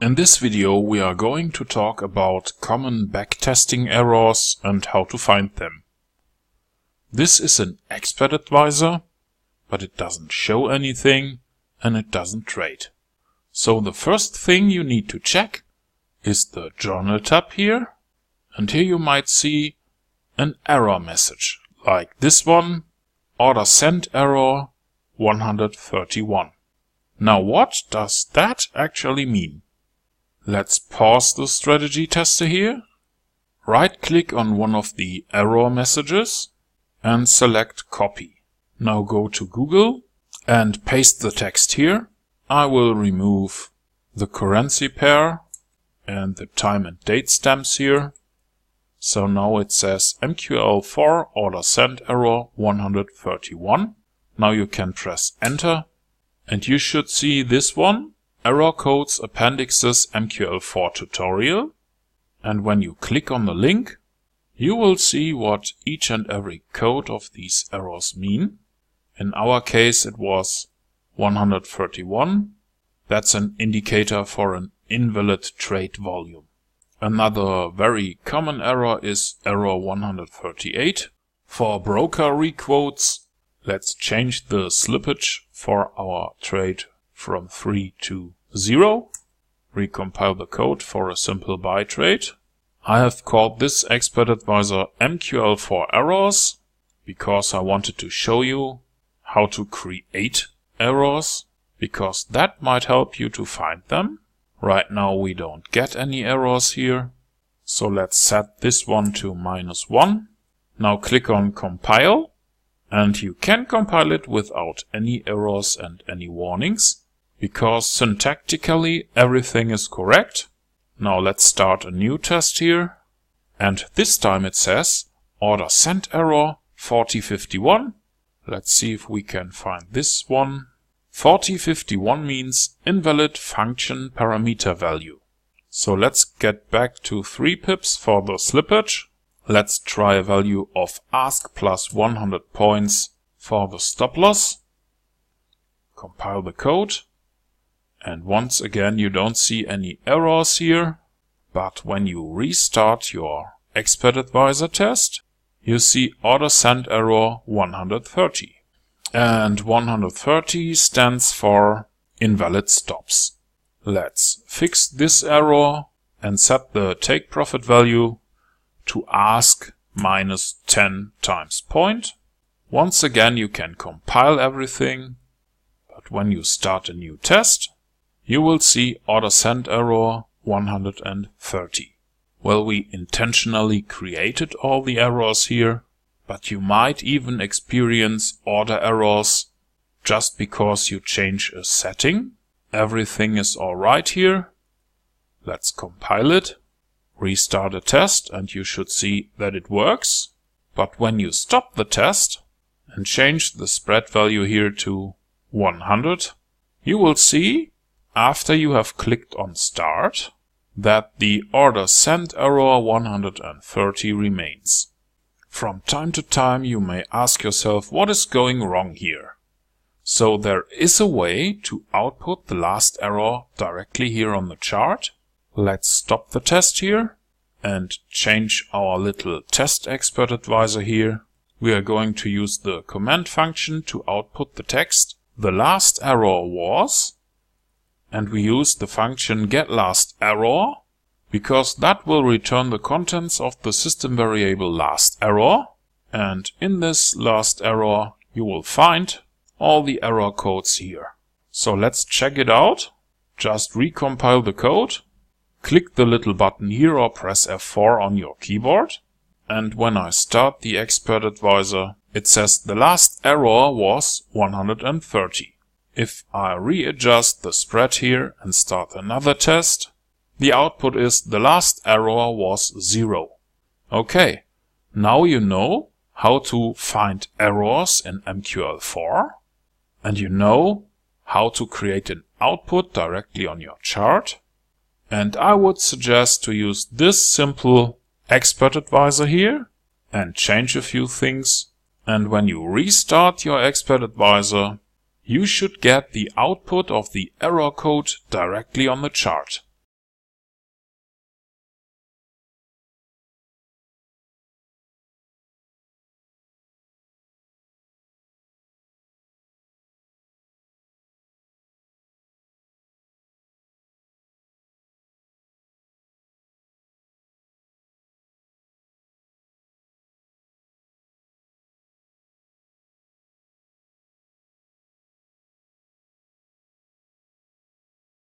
In this video we are going to talk about common backtesting errors and how to find them. This is an expert advisor, but it doesn't show anything and it doesn't trade. So the first thing you need to check is the journal tab here. And here you might see an error message like this one, order send error 131. Now what does that actually mean? Let's pause the strategy tester here. Right click on one of the error messages and select copy. Now go to Google and paste the text here. I will remove the currency pair and the time and date stamps here. So now it says MQL4 order send error 131. Now you can press enter and you should see this one Error Codes Appendixes MQL4 tutorial and when you click on the link you will see what each and every code of these errors mean. In our case it was 131. That's an indicator for an invalid trade volume. Another very common error is error 138. For broker requotes, let's change the slippage for our trade from 3 to 0. Recompile the code for a simple buy trade. I have called this expert advisor MQL4 errors because I wanted to show you how to create errors because that might help you to find them. Right now we don't get any errors here. So let's set this one to minus 1. Now click on compile and you can compile it without any errors and any warnings because syntactically everything is correct. Now let's start a new test here. And this time it says order send error 4051. Let's see if we can find this one. 4051 means invalid function parameter value. So let's get back to 3 pips for the slippage. Let's try a value of ask plus 100 points for the stop loss. Compile the code. And once again, you don't see any errors here. But when you restart your Expert Advisor test, you see order send error 130. And 130 stands for invalid stops. Let's fix this error and set the take profit value to ask minus 10 times point. Once again, you can compile everything, but when you start a new test, you will see order send error 130. Well, we intentionally created all the errors here, but you might even experience order errors just because you change a setting. Everything is alright here. Let's compile it, restart a test, and you should see that it works. But when you stop the test and change the spread value here to 100, you will see after you have clicked on start that the order send error 130 remains. From time to time you may ask yourself what is going wrong here. So there is a way to output the last error directly here on the chart. Let's stop the test here and change our little test expert advisor here. We are going to use the comment function to output the text. The last error was and we use the function getLastError because that will return the contents of the system variable lastError and in this lastError, you will find all the error codes here. So let's check it out. Just recompile the code, click the little button here or press F4 on your keyboard and when I start the Expert Advisor it says the last error was 130. If I readjust the spread here and start another test, the output is the last error was zero. Okay, now you know how to find errors in MQL4 and you know how to create an output directly on your chart. And I would suggest to use this simple expert advisor here and change a few things. And when you restart your expert advisor, you should get the output of the error code directly on the chart.